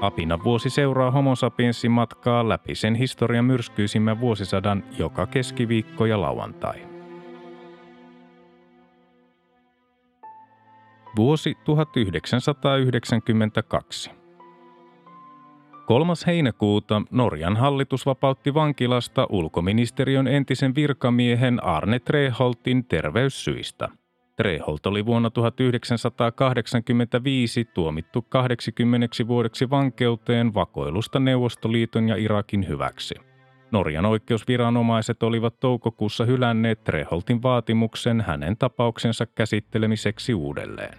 Apina vuosi seuraa Homo matkaa läpi sen historian myrskyisimmän vuosisadan joka keskiviikko ja lauantai. Vuosi 1992. 3. heinäkuuta Norjan hallitus vapautti vankilasta ulkoministeriön entisen virkamiehen Arne Treholtin terveyssyistä. Treholt oli vuonna 1985 tuomittu 80 vuodeksi vankeuteen vakoilusta Neuvostoliiton ja Irakin hyväksi. Norjan oikeusviranomaiset olivat toukokuussa hylänneet Treholtin vaatimuksen hänen tapauksensa käsittelemiseksi uudelleen.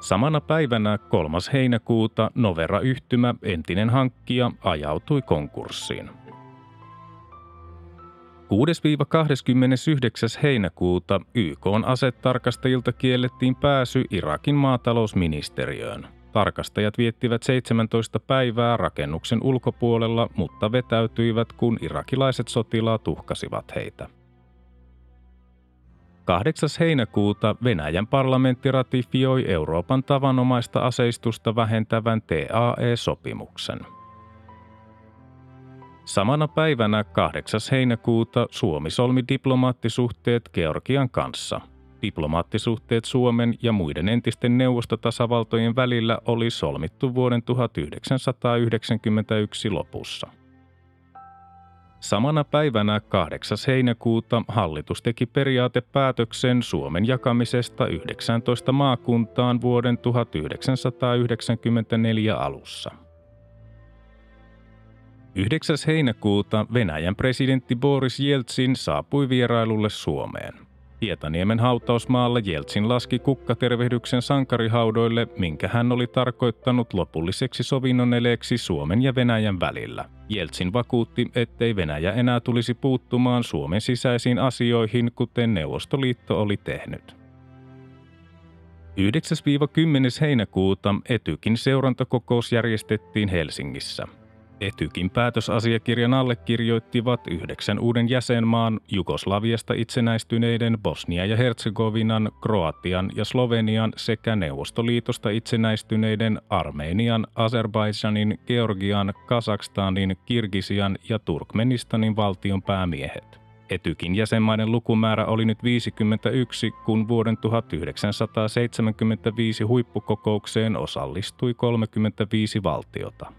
Samana päivänä 3. heinäkuuta Novera-yhtymä, entinen hankkija, ajautui konkurssiin. 6-29. heinäkuuta YK asetarkastajilta kiellettiin pääsy Irakin maatalousministeriöön – Tarkastajat viettivät 17 päivää rakennuksen ulkopuolella, mutta vetäytyivät, kun irakilaiset sotilaat uhkasivat heitä. 8. heinäkuuta Venäjän parlamentti ratifioi Euroopan tavanomaista aseistusta vähentävän TAE-sopimuksen. Samana päivänä 8. heinäkuuta Suomi solmi diplomaattisuhteet Georgian kanssa – Diplomaattisuhteet Suomen ja muiden entisten neuvostotasavaltojen välillä oli solmittu vuoden 1991 lopussa. Samana päivänä 8. heinäkuuta hallitus teki periaatepäätöksen Suomen jakamisesta 19 maakuntaan vuoden 1994 alussa. 9. heinäkuuta Venäjän presidentti Boris Jeltsin saapui vierailulle Suomeen. Hietaniemen hautausmaalla Jeltsin laski kukkatervehdyksen sankarihaudoille, minkä hän oli tarkoittanut lopulliseksi sovinnon eleeksi Suomen ja Venäjän välillä. Jeltsin vakuutti, ettei Venäjä enää tulisi puuttumaan Suomen sisäisiin asioihin, kuten Neuvostoliitto oli tehnyt. 9-10. heinäkuuta Etykin seurantakokous järjestettiin Helsingissä – Etykin päätösasiakirjan allekirjoittivat yhdeksän uuden jäsenmaan Jugoslaviasta itsenäistyneiden Bosnia ja Herzegovinan, Kroatian ja Slovenian sekä Neuvostoliitosta itsenäistyneiden Armenian, Azerbaidžanin, Georgian, Kazakstanin, Kirgisian ja Turkmenistanin valtion päämiehet. Etykin jäsenmaiden lukumäärä oli nyt 51, kun vuoden 1975 huippukokoukseen osallistui 35 valtiota.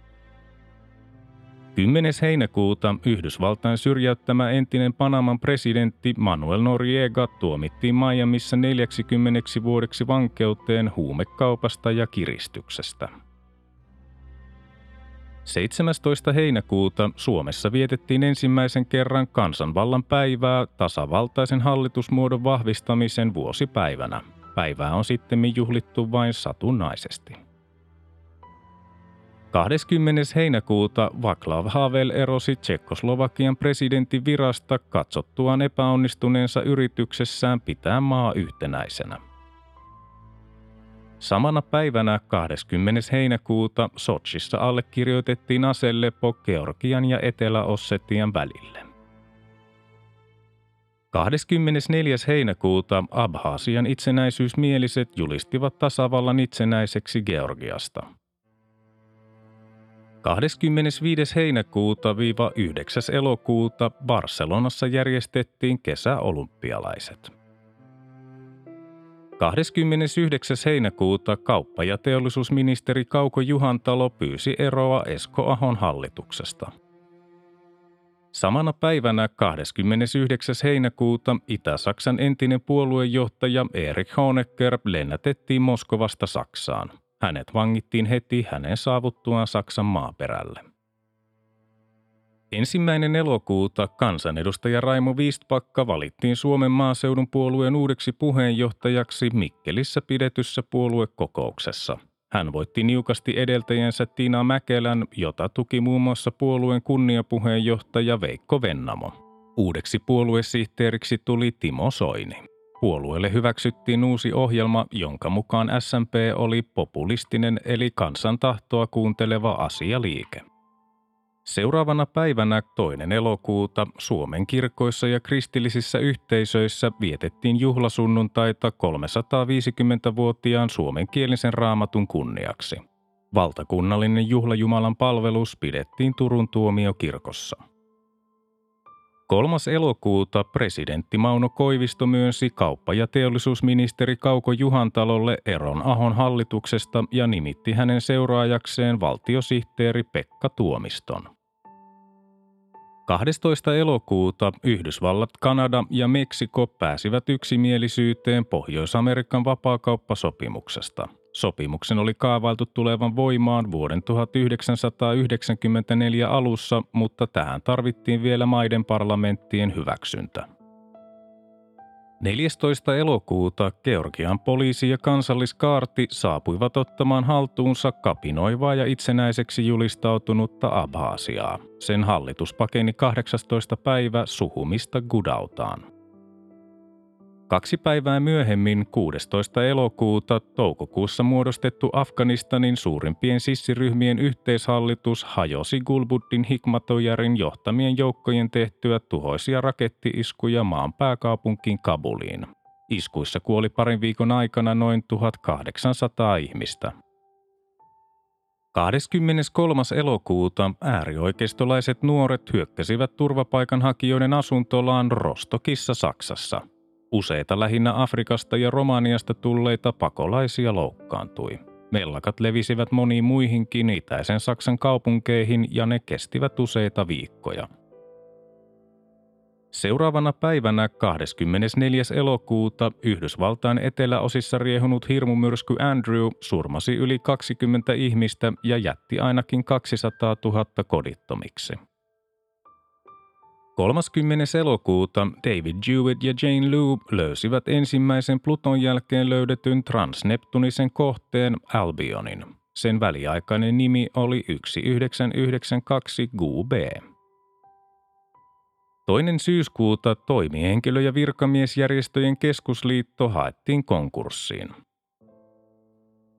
10. heinäkuuta Yhdysvaltain syrjäyttämä entinen Panaman presidentti Manuel Noriega tuomittiin Miamiissa 40 vuodeksi vankeuteen huumekaupasta ja kiristyksestä. 17. heinäkuuta Suomessa vietettiin ensimmäisen kerran kansanvallan päivää tasavaltaisen hallitusmuodon vahvistamisen vuosipäivänä. Päivää on sitten juhlittu vain satunnaisesti. 20. heinäkuuta Václav Havel erosi Tsekkoslovakian presidentin virasta katsottuaan epäonnistuneensa yrityksessään pitää maa yhtenäisenä. Samana päivänä 20. heinäkuuta Sotsissa allekirjoitettiin aselepo Georgian ja Etelä-Ossetian välille. 24. heinäkuuta Abhaasian itsenäisyysmieliset julistivat tasavallan itsenäiseksi Georgiasta – 25. heinäkuuta 9. elokuuta Barcelonassa järjestettiin kesäolympialaiset. 29. heinäkuuta kauppa- ja teollisuusministeri Kauko Juhantalo pyysi eroa Esko Ahon hallituksesta. Samana päivänä 29. heinäkuuta Itä-Saksan entinen puoluejohtaja Erich Honecker lennätettiin Moskovasta Saksaan – hänet vangittiin heti hänen saavuttuaan Saksan maaperälle. Ensimmäinen elokuuta kansanedustaja Raimo Viistpakka valittiin Suomen maaseudun puolueen uudeksi puheenjohtajaksi Mikkelissä pidetyssä puoluekokouksessa. Hän voitti niukasti edeltäjänsä Tiina Mäkelän, jota tuki muun muassa puolueen kunniapuheenjohtaja Veikko Vennamo. Uudeksi puoluesihteeriksi tuli Timo Soini. Puolueelle hyväksyttiin uusi ohjelma, jonka mukaan SMP oli populistinen eli kansan tahtoa kuunteleva asialiike. Seuraavana päivänä toinen elokuuta Suomen kirkoissa ja kristillisissä yhteisöissä vietettiin juhlasunnuntaita 350-vuotiaan suomenkielisen raamatun kunniaksi. Valtakunnallinen juhlajumalan palvelus pidettiin Turun tuomiokirkossa. 3. elokuuta presidentti Mauno Koivisto myönsi kauppa- ja teollisuusministeri Kauko Juhantalolle eron Ahon hallituksesta ja nimitti hänen seuraajakseen valtiosihteeri Pekka Tuomiston. 12. elokuuta Yhdysvallat, Kanada ja Meksiko pääsivät yksimielisyyteen Pohjois-Amerikan vapaakauppasopimuksesta. Sopimuksen oli kaavailtu tulevan voimaan vuoden 1994 alussa, mutta tähän tarvittiin vielä maiden parlamenttien hyväksyntä. 14. elokuuta Georgian poliisi ja kansalliskaarti saapuivat ottamaan haltuunsa kapinoivaa ja itsenäiseksi julistautunutta Abhaasiaa. Sen hallitus pakeni 18. päivä Suhumista Gudautaan. Kaksi päivää myöhemmin, 16. elokuuta, toukokuussa muodostettu Afganistanin suurimpien sissiryhmien yhteishallitus hajosi Gulbuddin Hikmatojarin johtamien joukkojen tehtyä tuhoisia rakettiiskuja maan pääkaupunkiin Kabuliin. Iskuissa kuoli parin viikon aikana noin 1800 ihmistä. 23. elokuuta äärioikeistolaiset nuoret hyökkäsivät turvapaikanhakijoiden asuntolaan Rostokissa Saksassa – Useita lähinnä Afrikasta ja Romaniasta tulleita pakolaisia loukkaantui. Mellakat levisivät moniin muihinkin itäisen Saksan kaupunkeihin ja ne kestivät useita viikkoja. Seuraavana päivänä 24. elokuuta Yhdysvaltain eteläosissa riehunut hirmumyrsky Andrew surmasi yli 20 ihmistä ja jätti ainakin 200 000 kodittomiksi. 30. elokuuta David Jewett ja Jane Loop löysivät ensimmäisen Pluton jälkeen löydetyn transneptunisen kohteen Albionin. Sen väliaikainen nimi oli 1992 GUB. Toinen syyskuuta toimihenkilö- ja virkamiesjärjestöjen keskusliitto haettiin konkurssiin.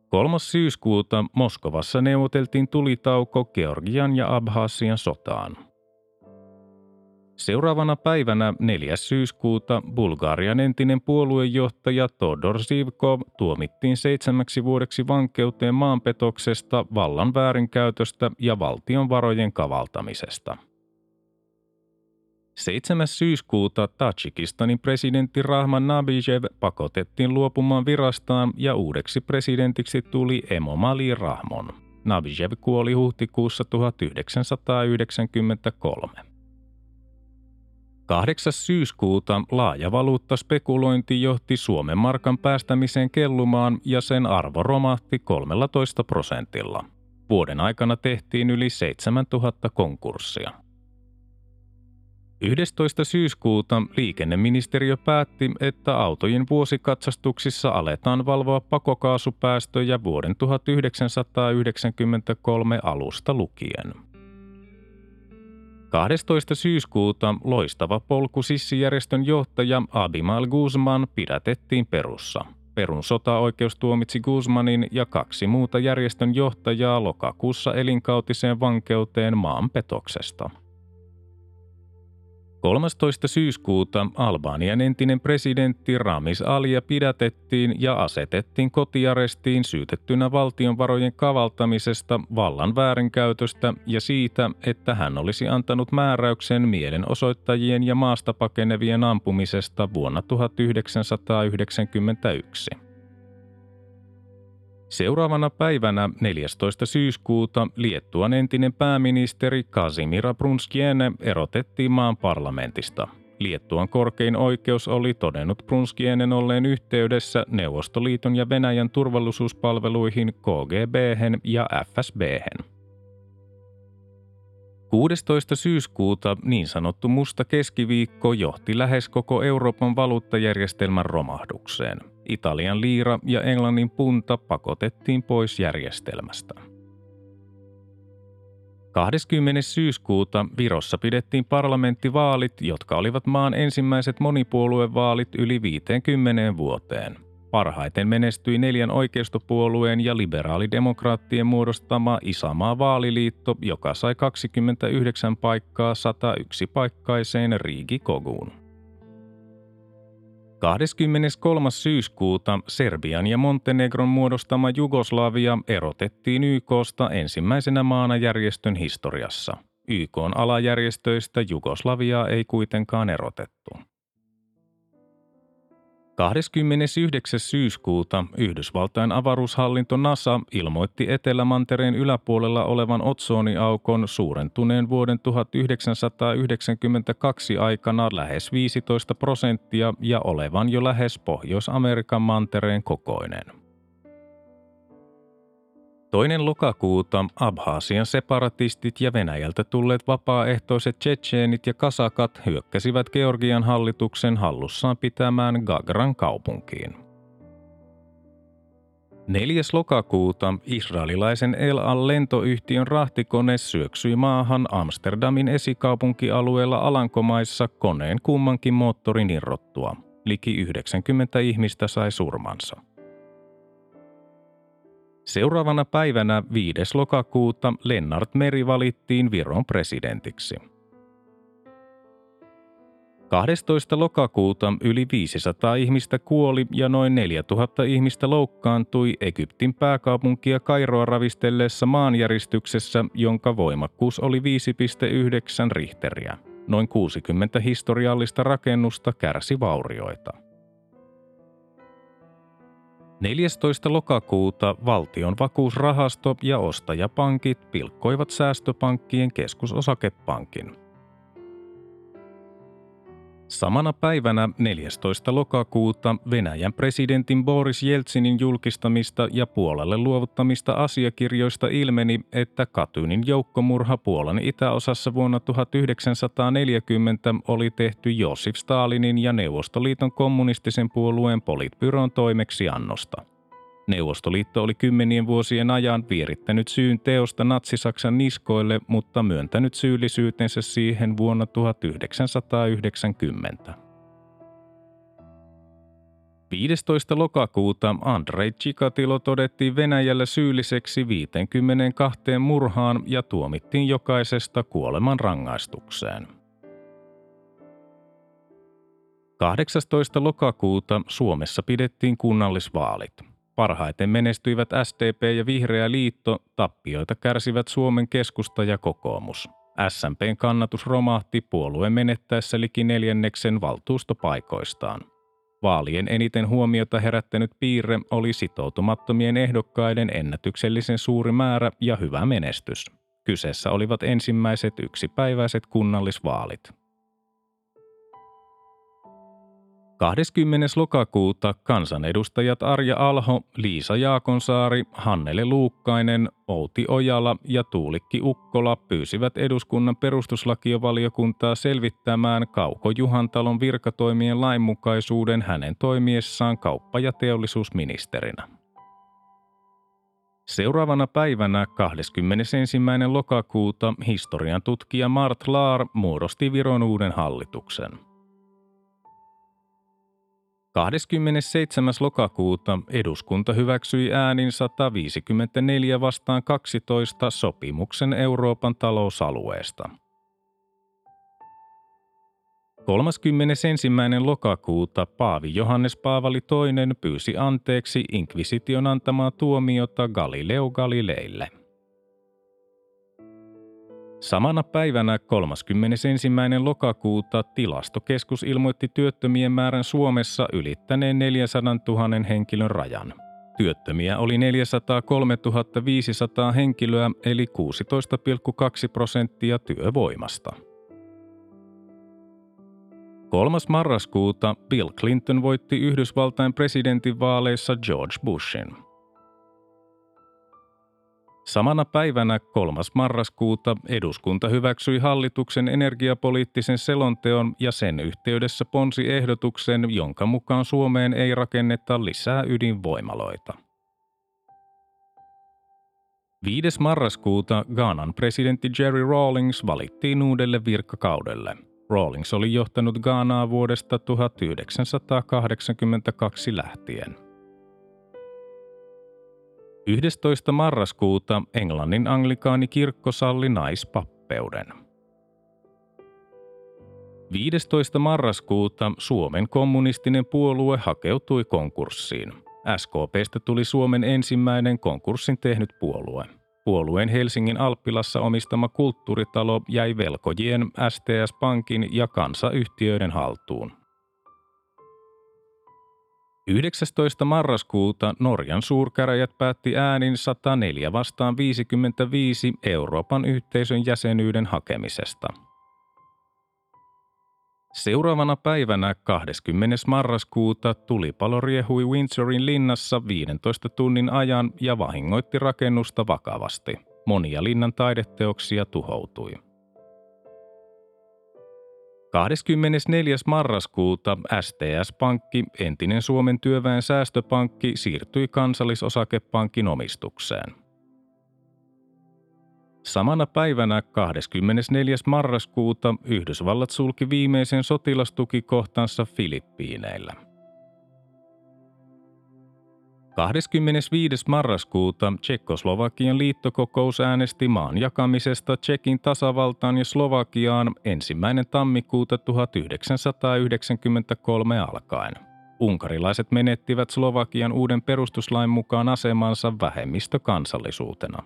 3. syyskuuta Moskovassa neuvoteltiin tulitauko Georgian ja Abhasian sotaan – Seuraavana päivänä 4. syyskuuta Bulgarian entinen puoluejohtaja Todor Zivkov tuomittiin seitsemäksi vuodeksi vankeuteen maanpetoksesta, vallan väärinkäytöstä ja valtion varojen kavaltamisesta. 7. syyskuuta Tajikistanin presidentti Rahman Nabijev pakotettiin luopumaan virastaan ja uudeksi presidentiksi tuli Emomali Rahmon. Nabijev kuoli huhtikuussa 1993. 8. syyskuuta laaja valuuttaspekulointi johti Suomen markan päästämiseen kellumaan ja sen arvo romahti 13 prosentilla. Vuoden aikana tehtiin yli 7000 konkurssia. 11. syyskuuta liikenneministeriö päätti, että autojen vuosikatsastuksissa aletaan valvoa pakokaasupäästöjä vuoden 1993 alusta lukien. 12. syyskuuta loistava polkusissijärjestön johtaja Abimal Guzman pidätettiin Perussa. Perun sotaoikeus tuomitsi Guzmanin ja kaksi muuta järjestön johtajaa lokakuussa elinkautiseen vankeuteen maanpetoksesta. 13. syyskuuta Albanian entinen presidentti Ramis Alia pidätettiin ja asetettiin kotiarestiin syytettynä valtionvarojen kavaltamisesta, vallan väärinkäytöstä ja siitä, että hän olisi antanut määräyksen mielenosoittajien ja maasta pakenevien ampumisesta vuonna 1991. Seuraavana päivänä 14. syyskuuta Liettuan entinen pääministeri Kazimira Brunskiene erotettiin maan parlamentista. Liettuan korkein oikeus oli todennut Brunskienen olleen yhteydessä Neuvostoliiton ja Venäjän turvallisuuspalveluihin KGB ja FSB. 16. syyskuuta niin sanottu musta keskiviikko johti lähes koko Euroopan valuuttajärjestelmän romahdukseen. Italian liira ja Englannin punta pakotettiin pois järjestelmästä. 20. syyskuuta Virossa pidettiin parlamenttivaalit, jotka olivat maan ensimmäiset monipuoluevaalit yli 50 vuoteen. Parhaiten menestyi neljän oikeistopuolueen ja liberaalidemokraattien muodostama Isamaa vaaliliitto, joka sai 29 paikkaa 101 paikkaiseen Riigi Koguun. 23. syyskuuta Serbian ja Montenegron muodostama Jugoslavia erotettiin YKsta ensimmäisenä maana järjestön historiassa. YKn alajärjestöistä Jugoslaviaa ei kuitenkaan erotettu. 29. syyskuuta Yhdysvaltain avaruushallinto NASA ilmoitti Etelämantereen yläpuolella olevan otsoniaukon suurentuneen vuoden 1992 aikana lähes 15 prosenttia ja olevan jo lähes Pohjois-Amerikan mantereen kokoinen. Toinen lokakuuta Abhaasian separatistit ja Venäjältä tulleet vapaaehtoiset tsetseenit ja kasakat hyökkäsivät Georgian hallituksen hallussaan pitämään Gagran kaupunkiin. 4. lokakuuta israelilaisen El Al-lentoyhtiön rahtikone syöksyi maahan Amsterdamin esikaupunkialueella Alankomaissa koneen kummankin moottorin irrottua. Liki 90 ihmistä sai surmansa. Seuraavana päivänä 5. lokakuuta Lennart Meri valittiin Viron presidentiksi. 12. lokakuuta yli 500 ihmistä kuoli ja noin 4000 ihmistä loukkaantui Egyptin pääkaupunkia Kairoa ravistelleessa maanjäristyksessä, jonka voimakkuus oli 5,9 richteriä. Noin 60 historiallista rakennusta kärsi vaurioita. 14. lokakuuta valtion vakuusrahasto ja ostajapankit pilkkoivat säästöpankkien keskusosakepankin. Samana päivänä 14. lokakuuta Venäjän presidentin Boris Jeltsinin julkistamista ja Puolalle luovuttamista asiakirjoista ilmeni, että Katynin joukkomurha Puolan itäosassa vuonna 1940 oli tehty Josif Stalinin ja Neuvostoliiton kommunistisen puolueen politbyron toimeksiannosta. Neuvostoliitto oli kymmenien vuosien ajan vierittänyt syyn teosta natsisaksan niskoille, mutta myöntänyt syyllisyytensä siihen vuonna 1990. 15. lokakuuta Andrei Chikatilo todettiin Venäjällä syylliseksi 52 murhaan ja tuomittiin jokaisesta kuoleman rangaistukseen. 18. lokakuuta Suomessa pidettiin kunnallisvaalit. Parhaiten menestyivät SDP ja Vihreä liitto, tappioita kärsivät Suomen keskusta ja kokoomus. SMPn kannatus romahti puolueen menettäessä liki neljänneksen valtuustopaikoistaan. Vaalien eniten huomiota herättänyt piirre oli sitoutumattomien ehdokkaiden ennätyksellisen suuri määrä ja hyvä menestys. Kyseessä olivat ensimmäiset yksipäiväiset kunnallisvaalit. 20. lokakuuta kansanedustajat Arja Alho, Liisa Jaakonsaari, Hannele Luukkainen, Outi Ojala ja Tuulikki Ukkola pyysivät eduskunnan perustuslakiovaliokuntaa selvittämään Kauko Juhantalon virkatoimien lainmukaisuuden hänen toimiessaan kauppa- ja teollisuusministerinä. Seuraavana päivänä 21. lokakuuta historian tutkija Mart Laar muodosti Viron uuden hallituksen – 27. lokakuuta eduskunta hyväksyi äänin 154 vastaan 12 sopimuksen Euroopan talousalueesta. 31. lokakuuta Paavi Johannes Paavali II pyysi anteeksi inkvisition antamaa tuomiota Galileo Galileille – Samana päivänä 31. lokakuuta tilastokeskus ilmoitti työttömien määrän Suomessa ylittäneen 400 000 henkilön rajan. Työttömiä oli 403 500 henkilöä eli 16,2 prosenttia työvoimasta. 3. marraskuuta Bill Clinton voitti Yhdysvaltain presidentinvaaleissa George Bushin – Samana päivänä 3. marraskuuta eduskunta hyväksyi hallituksen energiapoliittisen selonteon ja sen yhteydessä ponsiehdotuksen, jonka mukaan Suomeen ei rakenneta lisää ydinvoimaloita. 5. marraskuuta Ghanan presidentti Jerry Rawlings valittiin uudelle virkakaudelle. Rawlings oli johtanut Ghanaa vuodesta 1982 lähtien. 11. marraskuuta Englannin anglikaanikirkko salli naispappeuden. 15. marraskuuta Suomen kommunistinen puolue hakeutui konkurssiin. SKPstä tuli Suomen ensimmäinen konkurssin tehnyt puolue. Puolueen Helsingin Alppilassa omistama kulttuuritalo jäi velkojien STS-pankin ja kansayhtiöiden haltuun. 19. marraskuuta Norjan suurkäräjät päätti äänin 104 vastaan 55 Euroopan yhteisön jäsenyyden hakemisesta. Seuraavana päivänä 20. marraskuuta tulipalo riehui Windsorin linnassa 15 tunnin ajan ja vahingoitti rakennusta vakavasti. Monia linnan taideteoksia tuhoutui. 24. marraskuuta STS-pankki, entinen Suomen työväen säästöpankki, siirtyi kansallisosakepankin omistukseen. Samana päivänä 24. marraskuuta Yhdysvallat sulki viimeisen sotilastukikohtansa Filippiineillä – 25. marraskuuta Tsekkoslovakian liittokokous äänesti maan jakamisesta Tsekin tasavaltaan ja Slovakiaan ensimmäinen tammikuuta 1993 alkaen. Unkarilaiset menettivät Slovakian uuden perustuslain mukaan asemansa vähemmistökansallisuutena.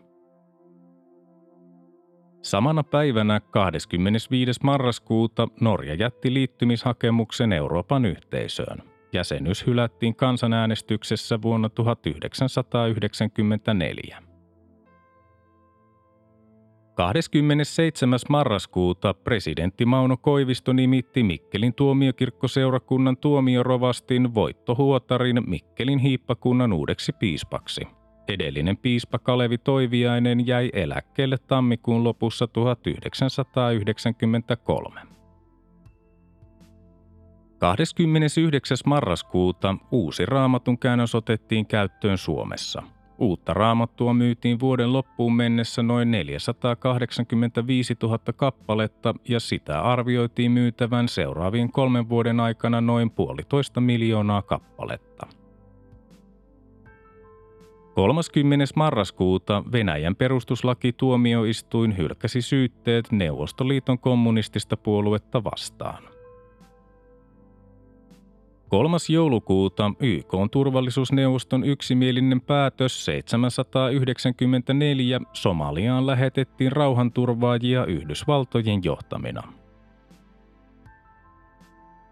Samana päivänä 25. marraskuuta Norja jätti liittymishakemuksen Euroopan yhteisöön – Jäsenyys hylättiin kansanäänestyksessä vuonna 1994. 27. marraskuuta presidentti Mauno Koivisto nimitti Mikkelin tuomiokirkkoseurakunnan tuomiorovastin Voitto Huotarin Mikkelin hiippakunnan uudeksi piispaksi. Edellinen piispa Kalevi Toiviainen jäi eläkkeelle tammikuun lopussa 1993. 29. marraskuuta uusi raamatun käännös otettiin käyttöön Suomessa. Uutta raamattua myytiin vuoden loppuun mennessä noin 485 000 kappaletta ja sitä arvioitiin myytävän seuraavien kolmen vuoden aikana noin puolitoista miljoonaa kappaletta. 30. marraskuuta Venäjän perustuslaki-tuomioistuin hylkäsi syytteet Neuvostoliiton kommunistista puoluetta vastaan. 3. joulukuuta YK on turvallisuusneuvoston yksimielinen päätös 794 Somaliaan lähetettiin rauhanturvaajia Yhdysvaltojen johtamina.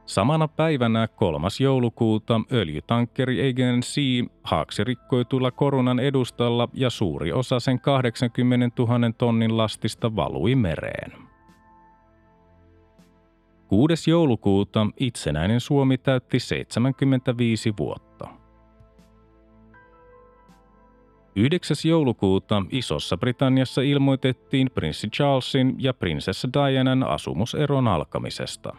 Samana päivänä 3. joulukuuta öljytankkeri Aegean Sea haaksi rikkoitulla koronan edustalla ja suuri osa sen 80 000 tonnin lastista valui mereen. 6. joulukuuta itsenäinen Suomi täytti 75 vuotta. 9. joulukuuta Isossa Britanniassa ilmoitettiin prinssi Charlesin ja prinsessa Dianan asumuseron alkamisesta.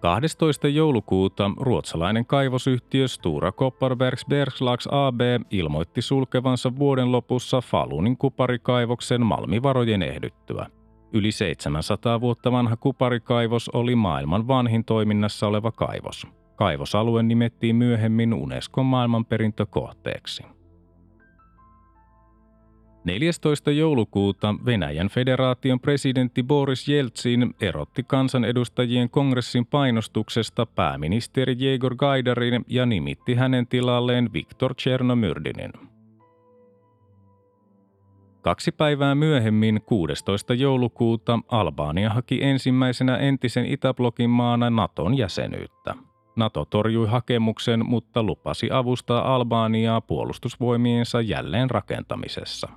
12. joulukuuta ruotsalainen kaivosyhtiö Stura Kopparbergs Bergslags AB ilmoitti sulkevansa vuoden lopussa Falunin kuparikaivoksen malmivarojen ehdyttyä – Yli 700 vuotta vanha kuparikaivos oli maailman vanhin toiminnassa oleva kaivos. Kaivosalue nimettiin myöhemmin Unescon maailmanperintökohteeksi. 14. joulukuuta Venäjän federaation presidentti Boris Jeltsin erotti kansanedustajien kongressin painostuksesta pääministeri Jegor Gaidarin ja nimitti hänen tilalleen Viktor Chernomyrdinin. Kaksi päivää myöhemmin, 16. joulukuuta, Albania haki ensimmäisenä entisen Itäblokin maana Naton jäsenyyttä. Nato torjui hakemuksen, mutta lupasi avustaa Albaniaa puolustusvoimiensa jälleen rakentamisessa.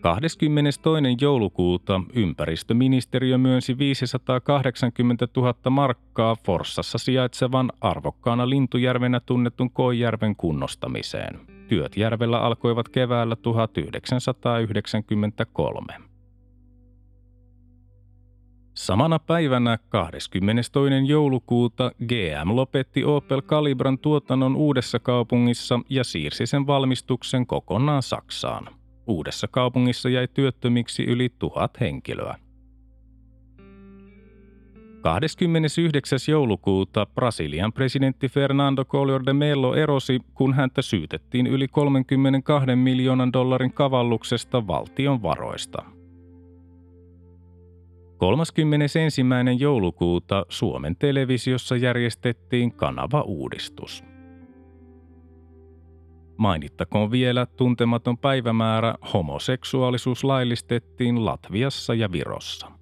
22. joulukuuta ympäristöministeriö myönsi 580 000 markkaa Forssassa sijaitsevan arvokkaana lintujärvenä tunnetun Koijärven kunnostamiseen. Työt järvellä alkoivat keväällä 1993. Samana päivänä 22. joulukuuta GM lopetti Opel Calibran tuotannon uudessa kaupungissa ja siirsi sen valmistuksen kokonaan Saksaan. Uudessa kaupungissa jäi työttömiksi yli tuhat henkilöä. 29. joulukuuta Brasilian presidentti Fernando Collor de Mello erosi, kun häntä syytettiin yli 32 miljoonan dollarin kavalluksesta valtion varoista. 31. joulukuuta Suomen televisiossa järjestettiin kanava-uudistus. Mainittakoon vielä tuntematon päivämäärä homoseksuaalisuus laillistettiin Latviassa ja Virossa.